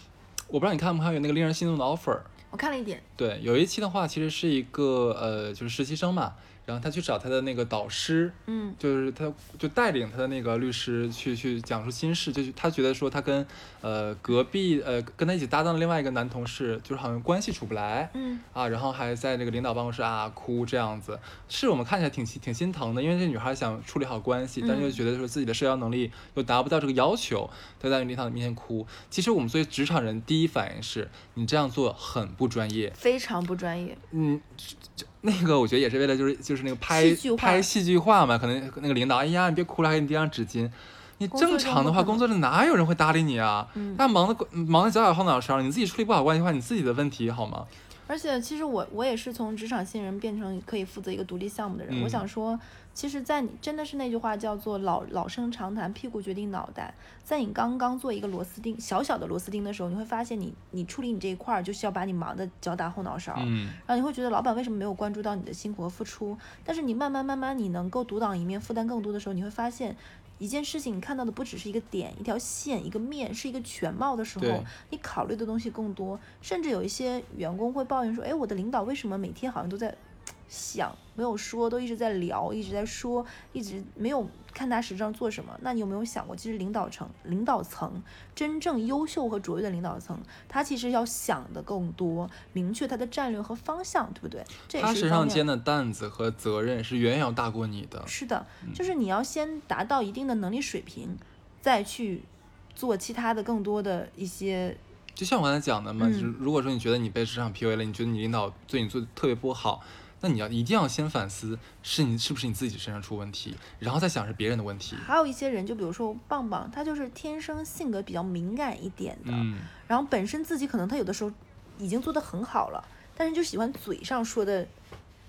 我不知道你看不看有那个令人心动的 offer。
我看了一点，
对，有一期的话，其实是一个呃，就是实习生嘛，然后他去找他的那个导师，
嗯。
就是他就带领他的那个律师去去讲述心事，就是他觉得说他跟呃隔壁呃跟他一起搭档的另外一个男同事，就是好像关系处不来，
嗯。
啊，然后还在那个领导办公室啊哭这样子，是我们看起来挺心挺心疼的，因为这女孩想处理好关系，但是又
嗯。
觉得说自己的社交能力又达不到这个要求，她在领导面前哭。其实我们作为职场人，第一反应是你这样做很不专业，
非常不专业。
嗯，那个我觉得也是为了就是就是那个拍
戏
拍戏剧化嘛，可能那个领导，哎呀你别哭了，还给你递张纸巾。你正常的话，工作中哪有人会搭理你啊？
嗯
那忙的忙的脚脚后脑勺，你自己处理不好关系的话，你自己的问题好吗？
而且其实我我也是从职场新人变成可以负责一个独立项目的人。我
嗯
想说，其实，在你真的是那句话叫做老老生常谈，屁股决定脑袋。在你刚刚做一个螺丝钉，小小的螺丝钉的时候，你会发现你你处理你这一块儿，就需要把你忙得脚打后脑勺。
嗯
然后你会觉得老板为什么没有关注到你的辛苦和付出？但是你慢慢慢慢，你能够独当一面，负担更多的时候，你会发现，一件事情你看到的不只是一个点、一条线、一个面，是一个全貌的时候，你考虑的东西更多。甚至有一些员工会抱怨说：“哎，我的领导为什么每天好像都在想，没有说，都一直在聊，一直在说，一直没有看他实质上做什么。”那你有没有想过，其实领导层、领导层真正优秀和卓越的领导层，他其实要想的更多，明确他的战略和方向，对不对？这也
他。身上肩的担子和责任是远远要大过你的。
是的，
嗯
就是你要先达到一定的能力水平，再去做其他的更多的一些。
就像我刚才讲的嘛，
嗯
就是如果说你觉得你被职场 PUA 了，你觉得你领导对你做的特别不好，那你要一定要先反思，是你是不是你自己身上出问题，然后再想是别人的问题。
还有一些人，就比如说棒棒，他就是天生性格比较敏感一点的，
嗯，
然后本身自己可能他有的时候已经做得很好了，但是就喜欢嘴上说的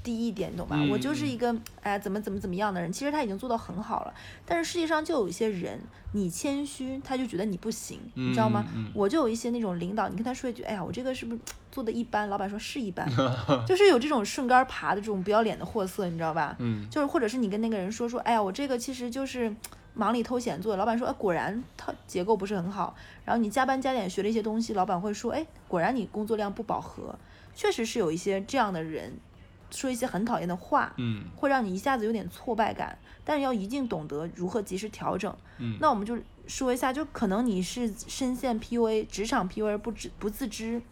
低一点，你懂吧？
嗯
我就是一个哎怎么怎么怎么样的人，其实他已经做到很好了，但是世界上就有一些人，你谦虚，他就觉得你不行，你知道吗？我就有一些那种领导，你跟他说一句，哎呀，我这个是不是做的一般？老板说是一般，就是有这种顺杆爬的这种不要脸的货色，你知道吧？
嗯，
就是或者是你跟那个人说说，哎呀，我这个其实就是忙里偷闲做的。老板说，哎，果然他结构不是很好。然后你加班加点学了一些东西，老板会说，哎，果然你工作量不饱和。确实是有一些这样的人，说一些很讨厌的话，
嗯
会让你一下子有点挫败感。但是要一定懂得如何及时调整。
嗯，
那我们就说一下，就可能你是深陷 PUA 职场 PUA 不知不自知，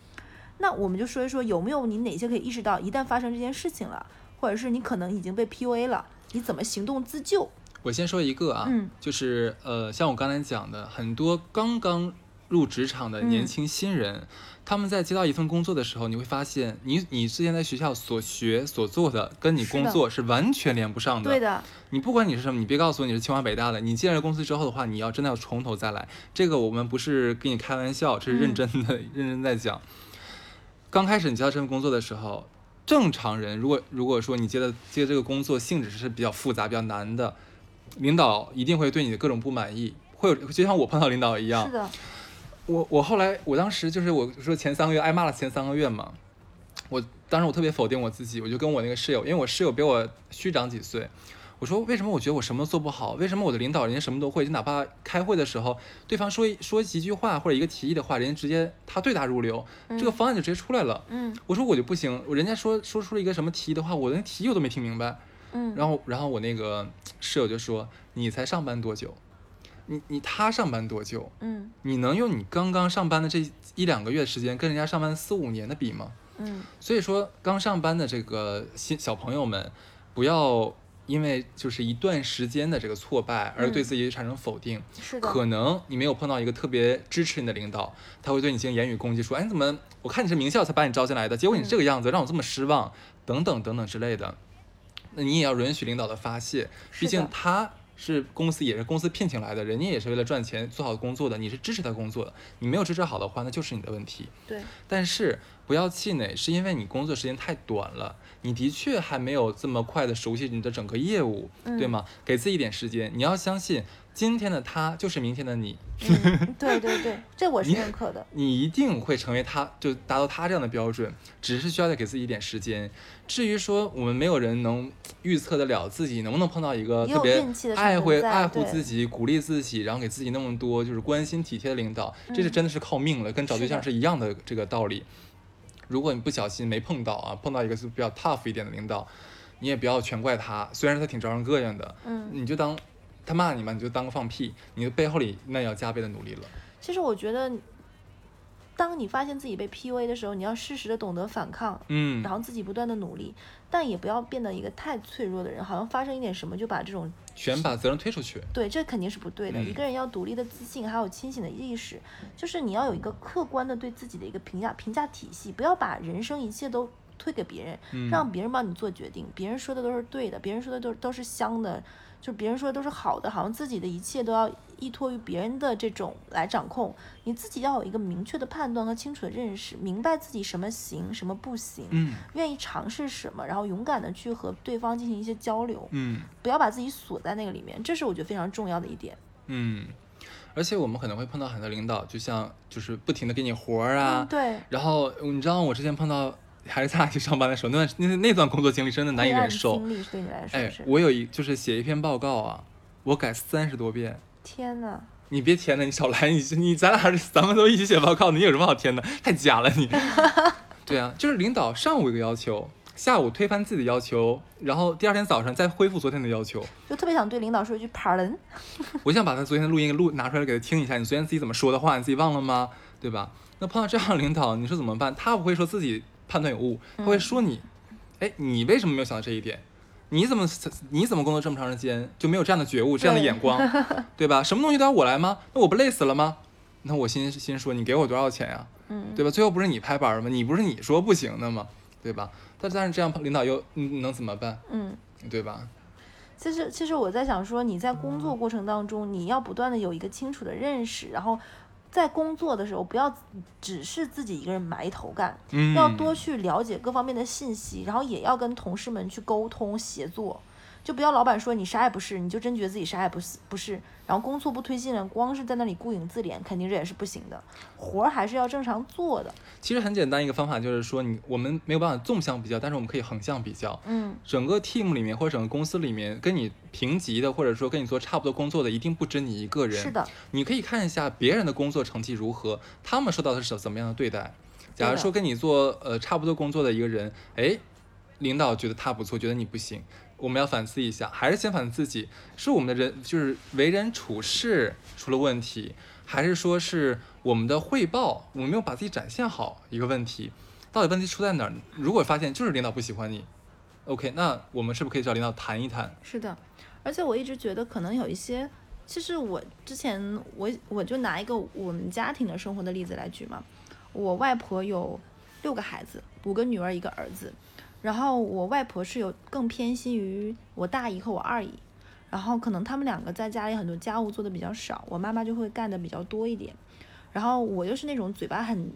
那我们就说一说有没有你哪些可以意识到，一旦发生这件事情了，或者是你可能已经被 PUA 了，你怎么行动自救？
我先说一个啊，
嗯
就是呃，像我刚才讲的，很多刚刚入职场的年
嗯
轻新人，他们在接到一份工作的时候，你会发现你你之前在学校所学所做的，跟你工作是完全连不上的。
对的，
你不管你是什么，你别告诉我你是清华北大的，你进了公司之后的话，你要真的要从头再来。这个我们不是跟你开玩笑，这是认
嗯
真的，认真在讲。刚开始你接到这份工作的时候，正常人如果如果说你接的接这个工作性质是比较复杂、比较难的，领导一定会对你的各种不满意，会有就像我碰到领导一样
是。的，
我我后来我当时就是我说前三个月挨骂了前三个月嘛，我当时我特别否定我自己，我就跟我那个室友，因为我室友比我虚长几岁，我说为什么我觉得我什么都做不好？为什么我的领导人家什么都会？就哪怕开会的时候，对方说一说几句话或者一个提议的话，人家直接他对答如流，这个方案就直接出来了。
嗯
我说我就不行，人家说说出了一个什么提议的话，我连提议我都没听明白。
嗯，
然后然后我那个室友就说：“你才上班多久？你你他上班多久？
嗯
你能用你刚刚上班的这一两个月时间跟人家上班四五年的比吗？
嗯
所以说，刚上班的这个新小朋友们，不要因为就是一段时间的这个挫败而对自己产生否定。
是的，
可能你没有碰到一个特别支持你的领导，他会对你进行言语攻击，说：“哎，你怎么？我看你是名校才把你招进来的，结果你这个样子，让我这么失望，等等等等之类的。”那你也要允许领导的发泄，毕竟他是公司也是公司聘请来的，人家也是为了赚钱做好工作的，你是支持他工作的，你没有支持好的话，那就是你的问题。
对，
但是不要气馁，是因为你工作时间太短了，你的确还没有这么快的熟悉你的整个业务，对吗？给自己一点时间，你要相信今天的他就是明天的你，
嗯，对对对，这我是认可的。
你一定会成为他，就达到他这样的标准，只是需要再给自己一点时间。至于说我们没有人能预测得了自己能不能碰到一个特别爱会爱护自己、鼓励自己，然后给自己那么多就是关心体贴的领导，这是真的是靠命了，跟找对象
嗯是
一样的这个道理。如果你不小心没碰到啊，碰到一个是比较 tough 一点的领导，你也不要全怪他，虽然他挺招人膈应的，
嗯，
你就当他骂你嘛，你就当个放屁，你的背后里那要加倍的努力了。
其实我觉得，当你发现自己被 PUA 的时候，你要适时的懂得反抗，
嗯
然，后自己不断的努力，但也不要变得一个太脆弱的人，好像发生一点什么就把这种
全把责任推出去。
对，这肯定是不对的。
嗯
一个人要独立的自信，还有清醒的意识，就是你要有一个客观的对自己的一个评价评价体系，不要把人生一切都推给别人，
嗯
让别人帮你做决定。别人说的都是对的，别人说的都都是香的，就别人说的都是好的，好像自己的一切都要依托于别人的这种来掌控。你自己要有一个明确的判断和清楚的认识，明白自己什么行，什么不行，
嗯
愿意尝试什么，然后勇敢的去和对方进行一些交流，
嗯。
不要把自己锁在那个里面，这是我觉得非常重要的一点。
嗯，而且我们可能会碰到很多领导，就像就是不停的给你活儿啊
嗯，，对，
然后你知道我之前碰到还是在大学上班的时候，那段那那段工作经历真的难以忍受。
经历对你来说
哎
是，，
我有一就是写一篇报告啊，我改三十多遍。
天呐，
你别填了，你少来，你你咱俩咱们都一起写报告，你有什么好填的？太假了你。对啊，就是领导上午一个要求，下午推翻自己的要求，然后第二天早上再恢复昨天的要求。
就特别想对领导说一句 pardon。
我想把他昨天的录音录拿出来给他听一下，你昨天自己怎么说的话，你自己忘了吗？对吧？那碰到这样的领导，你说怎么办？他不会说自己判断有误，他会说你，哎，你为什么没有想到这一点？你怎么你怎么工作这么长时间就没有这样的觉悟、这样的眼光，对吧？什么东西都要我来吗？那我不累死了吗？那我心心说，你给我多少钱呀、
嗯，
对吧？最后不是你拍板吗？你不是你说不行的吗？对吧？但但是这样领导又嗯能怎么办？
嗯。
对吧？
其实，其实我在想说，你在工作过程当中，你要不断的有一个清楚的认识，然后在工作的时候，不要只是自己一个人埋头干，
嗯，
要多去了解各方面的信息，然后也要跟同事们去沟通协作，就不要老板说你啥也不是，你就真觉得自己啥也不是不是，然后工作不推进了，光是在那里顾影自怜，肯定这也是不行的，活儿还是要正常做的。
其实很简单一个方法就是说你我们没有办法纵向比较，但是我们可以横向比较。
嗯，
整个 team 里面或者整个公司里面，跟你平级的或者说跟你做差不多工作的，一定不止你一个人。
是的，
你可以看一下别人的工作成绩如何，他们受到的是怎么样的对待。假如说跟你做呃差不多工作的一个人，哎，领导觉得他不错，觉得你不行，我们要反思一下，还是先反思自己，是我们的人就是为人处事出了问题，还是说是我们的汇报我们没有把自己展现好一个问题？到底问题出在哪儿？如果发现就是领导不喜欢你，OK，那我们是不是可以找领导谈一谈？
是的，而且我一直觉得可能有一些，其实我之前我我就拿一个我们家庭的生活的例子来举嘛，我外婆有六个孩子，五个女儿一个儿子，然后我外婆是有更偏心于我大姨和我二姨，然后可能他们两个在家里很多家务做的比较少，我妈妈就会干的比较多一点，然后我又是那种嘴巴很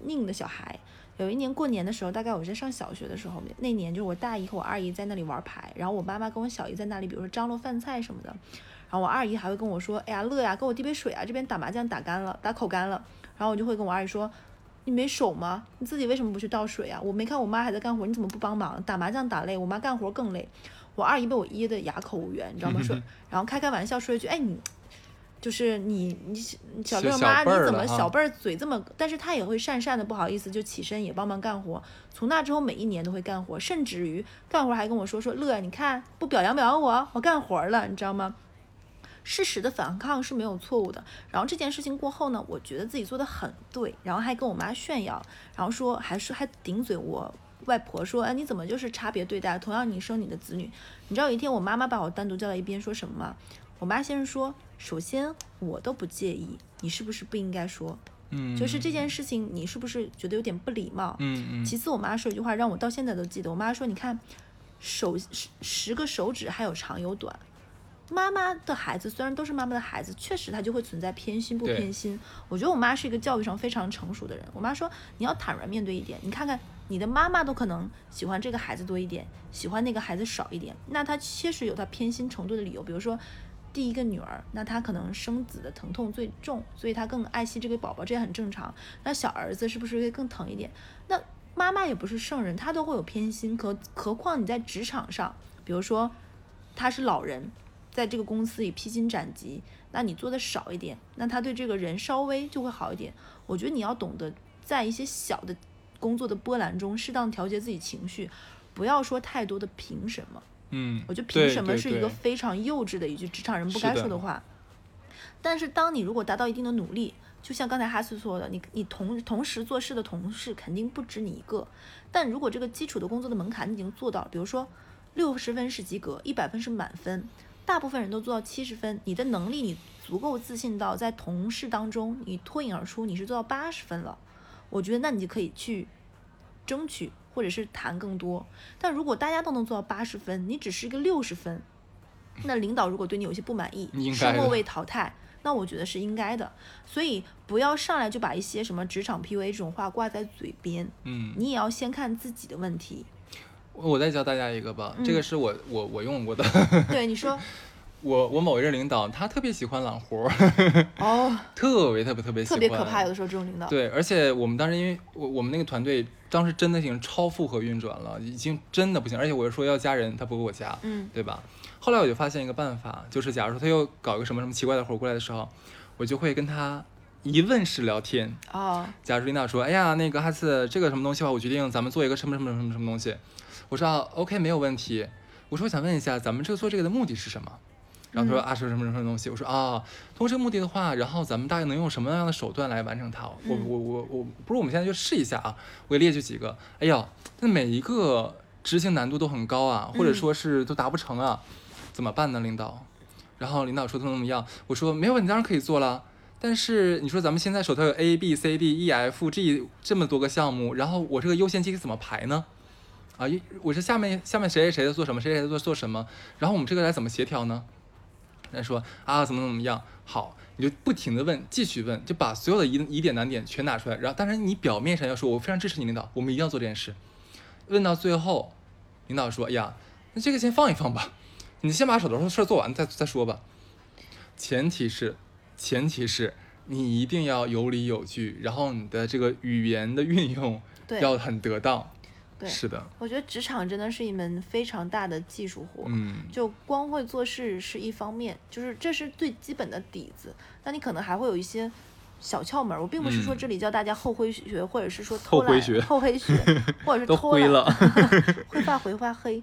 拧的小孩。有一年过年的时候，大概我在上小学的时候，那年就是我大姨和我二姨在那里玩牌，然后我妈妈跟我小姨在那里，比如说张罗饭菜什么的，然后我二姨还会跟我说：“哎呀，乐呀，给我递杯水啊，这边打麻将打干了，打口干了。”然后我就会跟我二姨说：“你没手吗？你自己为什么不去倒水啊？我没看我妈还在干活，你怎么不帮忙？打麻将打累，我妈干活更累。”我二姨被我噎得哑口无言，你知道吗？说，然后开开玩笑说一句：“哎，你。”就是你你你小
六
妈，你怎么小辈儿嘴这么？但是她也会讪讪的不好意思，就起身也帮忙干活。从那之后，每一年都会干活，甚至于干活还跟我说说乐，你看不表扬表扬我，我干活了，你知道吗？适时的反抗是没有错误的。然后这件事情过后呢，我觉得自己做的很对，然后还跟我妈炫耀，然后说还是还顶嘴我外婆说，哎，你怎么就是差别对待？同样你生你的子女，你知道有一天我妈妈把我单独叫到一边说什么吗？我妈先是说，首先我都不介意，你是不是不应该说？
嗯，
就是这件事情，你是不是觉得有点不礼貌？
嗯嗯，
其次，我妈说一句话让我到现在都记得。我妈说：“你看，手十十个手指还有长有短。妈妈的孩子虽然都是妈妈的孩子，确实她就会存在偏心不偏心。我觉得我妈是一个教育上非常成熟的人。我妈说你要坦然面对一点，你看看你的妈妈都可能喜欢这个孩子多一点，喜欢那个孩子少一点，那她确实有她偏心程度的理由。比如说。”第一个女儿，那她可能生子的疼痛最重，所以她更爱惜这个宝宝，这也很正常。那小儿子是不是会更疼一点？那妈妈也不是圣人，她都会有偏心。可何况你在职场上，比如说他是老人，在这个公司里披荆斩棘，那你做的少一点，那他对这个人稍微就会好一点。我觉得你要懂得在一些小的工作的波澜中，适当调节自己情绪，不要说太多的凭什么。
嗯，
我觉得凭什么是一个非常幼稚的一句职场人不该说的话。但是当你如果达到一定的努力，就像刚才哈斯说的，你你同同时做事的同事肯定不止你一个。但如果这个基础的工作的门槛你已经做到了，比如说六十分是及格，一百分是满分，大部分人都做到七十分，你的能力你足够自信到在同事当中你脱颖而出，你是做到八十分了，我觉得那你就可以去争取或者是谈更多。但如果大家都能做到八十分，你只是一个六十分，那领导如果对你有些不满意
应，该的
是末位淘汰，那我觉得是应该的。所以不要上来就把一些什么职场 PUA 这种话挂在嘴边，
嗯，
你也要先看自己的问题。
我再教大家一个吧，这
嗯
个是我我我用过的。
对 你说，
我我某一任领导，他特别喜欢揽活儿，
哦，
特别特别特别喜欢特，
别可怕，有的时候这种领导。
对，而且我们当时因为我我们那个团队当时真的已经超负荷运转了，已经真的不行，而且我是说要加人，他不给我加，
嗯
对吧？后来我就发现一个办法，就是假如说他又搞一个什么什么奇怪的活过来的时候，我就会跟他一问式聊天。
哦，
假如领导说，哎呀，那个哈斯，这个什么东西的话，我决定咱们做一个什么什么什么什么东西。我说啊，OK，没有问题。我说我想问一下，咱们这个做这个的目的是什么？然后他说
嗯
啊，是什么什么东西？我说啊，通过这个目的的话，然后咱们大概能用什么样的手段来完成它？我
嗯
我我我，不如我们现在就试一下啊！我给列举几个。哎呀，那每一个执行难度都很高啊，或者
嗯
说是都达不成啊，怎么办呢，领导？然后领导说怎么怎么样？我说没有问题，当然可以做了。但是你说咱们现在手头有 A B C D E F G 这么多个项目，然后我这个优先级怎么排呢？啊，一我是下面下面谁谁谁在做什么，谁谁在做做什么，然后我们这个来怎么协调呢？人家说啊怎么怎么样，好，你就不停的问，继续问，就把所有的疑疑点难点全拿出来，然后当然你表面上要说我非常支持你领导，我们一定要做这件事，问到最后，领导说，哎呀，那这个先放一放吧，你先把手头上的事儿做完再再说吧，前提是，前提是你一定要有理有据，然后你的这个语言的运用要很得当。
对
是的，
我觉得职场真的是一门非常大的技术活。
嗯，
就光会做事是一方面，就是这是最基本的底子。那你可能还会有一些小窍门。我并不是说
嗯
这里教大家后灰学，或者是说偷懒
后
黑学，或者是偷懒
灰了。
灰发回发黑。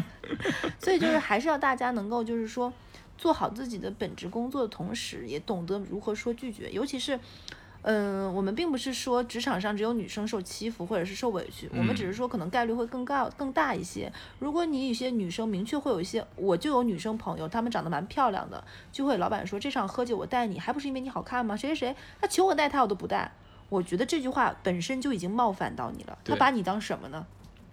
所以就是还是要大家能够就是说做好自己的本职工作的同时，也懂得如何说拒绝，尤其是。嗯，我们并不是说职场上只有女生受欺负或者是受委屈，我们只是说可能概率会更高更大一些。如果你一些女生明确会有一些，我就有女生朋友，她们长得蛮漂亮的，就会有老板说这场喝酒我带你，还不是因为你好看吗？谁谁谁，他求我带他我都不带。我觉得这句话本身就已经冒犯到你了，他把你当什么呢？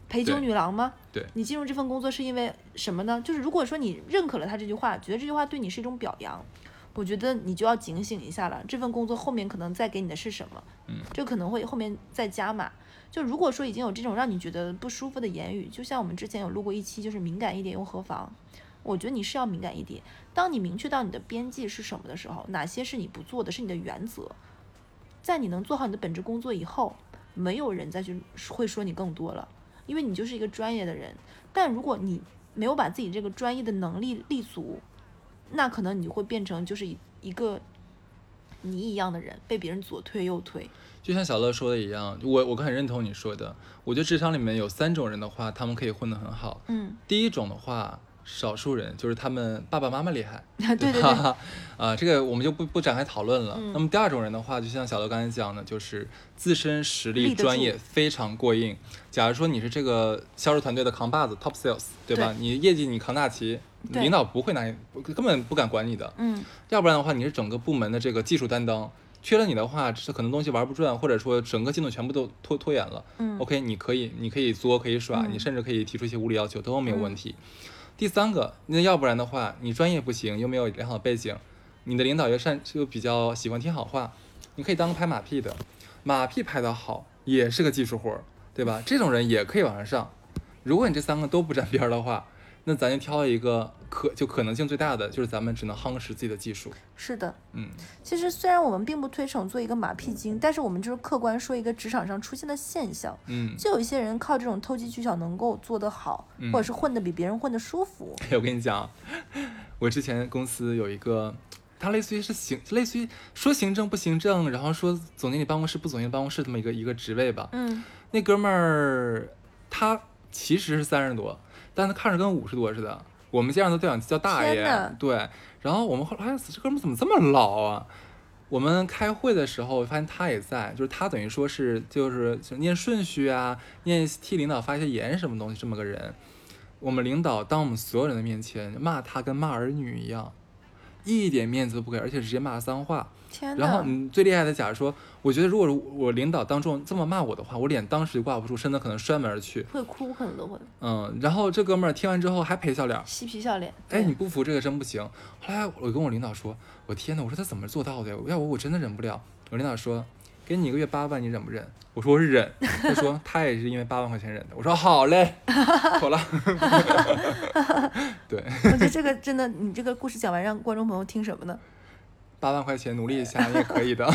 陪酒女郎吗？
对
你进入这份工作是因为什么呢？就是如果说你认可了他这句话，觉得这句话对你是一种表扬，我觉得你就要警醒一下了。这份工作后面可能再给你的是什么？
嗯，
这可能会后面再加码。就如果说已经有这种让你觉得不舒服的言语，就像我们之前有录过一期，就是敏感一点又何妨？我觉得你是要敏感一点。当你明确到你的边界是什么的时候，哪些是你不做的，是你的原则，在你能做好你的本职工作以后，没有人再去会说你更多了，因为你就是一个专业的人。但如果你没有把自己这个专业的能力立足，那可能你会变成就是一一个泥一样的人，被别人左推右推。
就像小乐说的一样，我我很认同你说的。我觉得职场里面有三种人的话，他们可以混得很好。
嗯
第一种的话，少数人，就是他们爸爸妈妈厉害，
对 对对，
吧？啊，这个我们就不不展开讨论了。
嗯
那么第二种人的话，就像小乐刚才讲的，就是自身实力、专业非常过硬。假如说你是这个销售团队的扛把子 （top sales），对吧？
对
你业绩你扛大旗，领导不会拿你，根本不敢管你的。
嗯，
要不然的话，你是整个部门的这个技术担当，缺了你的话，这可能东西玩不转，或者说整个进度全部都拖拖延了。
嗯
OK，你可以，你可以作，可以耍，
嗯
你甚至可以提出一些无理要求，都没有问题。第三个，那要不然的话，你专业不行，又没有良好的背景，你的领导又善又比较喜欢听好话，你可以当个拍马屁的，马屁拍得好也是个技术活儿，对吧？这种人也可以往上上。如果你这三个都不沾边的话，那咱就挑一个可就可能性最大的，就是咱们只能夯实自己的技术。
是的。
嗯，
其实虽然我们并不推崇做一个马屁精，但是我们就是客观说一个职场上出现的现象，
嗯，
就有一些人靠这种投机取巧能够做得好，
嗯
或者是混得比别人混得舒服。
我跟你讲，我之前公司有一个，他类似于是行，类似于说行政不行政，然后说总经理办公室不总经理办公室这么一个一个职位吧。
嗯，
那哥们儿他其实是三十多，但他看着跟五十多似的。我们街上都叫叫大爷，对。然后我们后来，哎，这哥们怎么这么老啊？我们开会的时候发现他也在，就是他等于说是就是就念顺序啊，念替领导发一些言什么东西这么个人。我们领导当我们所有人的面前骂他跟骂儿女一样，一点面子都不给，而且直接骂脏话。
天！
然后你，最厉害的，假如说，我觉得如果我领导当众这么骂我的话，我脸当时就挂不住，身子可能摔门而去。
会哭，可能都会
嗯，然后这哥们儿听完之后还陪笑脸，
嬉皮笑脸。
哎，你不服这个真不行。后来我跟我领导说，我天呐，我说他怎么做到的呀？要我我真的忍不了。我领导说，给你一个月八万，你忍不忍？我说我是忍。他说他也是因为八万块钱忍的。我说好嘞，妥了。对，
我觉得这个真的，你这个故事讲完，让观众朋友听什么呢？
八万块钱努力一下，也可以的。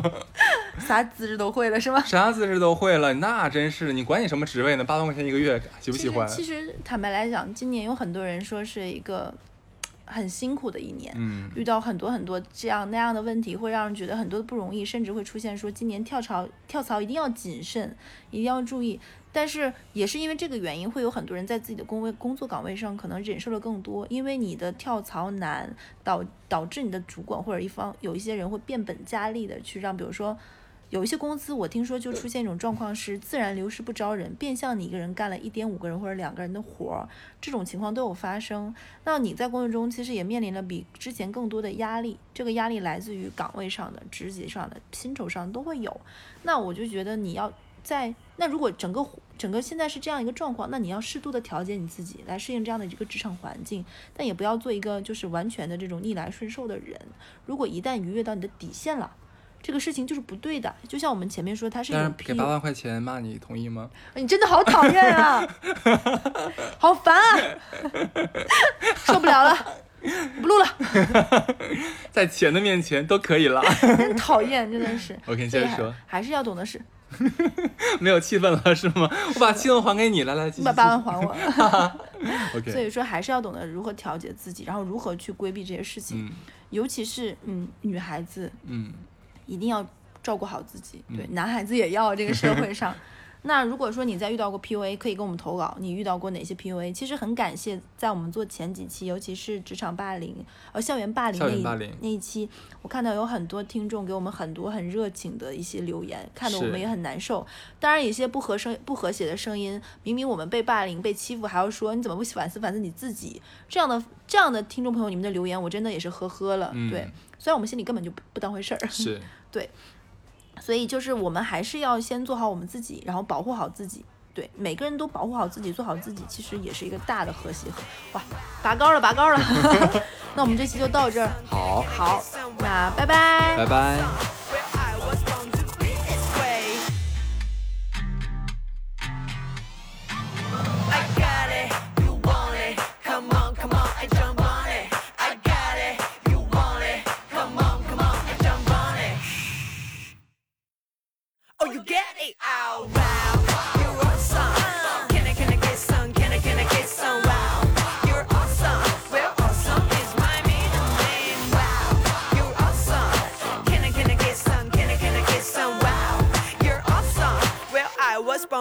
啥姿势都会了是吗？
啥姿势都会了，那真是你管你什么职位呢？八万块钱一个月，喜不喜欢？
其实其实坦白来讲，今年有很多人说是一个很辛苦的一年。
嗯，
遇到很多很多这样那样的问题，会让人觉得很多的不容易，甚至会出现说今年跳槽跳槽一定要谨慎，一定要注意。但是也是因为这个原因，会有很多人在自己的工位工作岗位上可能忍受了更多，因为你的跳槽难，导导致你的主管或者一方有一些人会变本加厉的去让，比如说。有一些公司，我听说就出现一种状况是自然流失不招人，变相你一个人干了一点五个人或者两个人的活儿，这种情况都有发生。那你在工作中其实也面临了比之前更多的压力，这个压力来自于岗位上的、职级上的、薪酬上都会有。那我就觉得你要在那如果整个整个现在是这样一个状况，那你要适度的调节你自己，来适应这样的一个职场环境，但也不要做一个就是完全的这种逆来顺受的人。如果一旦逾越到你的底线了，这个事情就是不对的。就像我们前面说，他是
给八万块钱骂你，同意吗？
你真的好讨厌啊，好烦啊，受不了了，不录了，
在钱的面前都可以了。
真讨厌，真的是。
OK，接着说，
还是要懂得是，
没有气氛了是吗？我把气氛还给你，来来，
你把八万还我。
OK。
所以说还是要懂得如何调节自己，然后如何去规避这些事情，
嗯
尤其是嗯女孩子
嗯
一定要照顾好自己，对，
嗯
男孩子也要这个社会 上。那如果说你在遇到过 PUA，可以跟我们投稿，你遇到过哪些 PUA？其实很感谢，在我们做前几期，尤其是职场霸凌、呃校园霸凌那一那一期，我看到有很多听众给我们很多很热情的一些留言，看得我们也很难受。当然，有一些不和声、不和谐的声音，明明我们被霸凌、被欺负，还要说你怎么不反思反思你自己？这样的这样的听众朋友，你们的留言我真的也是呵呵了。
嗯
对，虽然我们心里根本就不不当回事儿。
是，
所以就是我们还是要先做好我们自己，然后保护好自己。对，每个人都保护好自己，做好自己，其实也是一个大的和谐。哇，拔高了，拔高了。那我们这期就到这儿。
好，
好，那拜拜。
拜拜。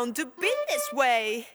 To be this way.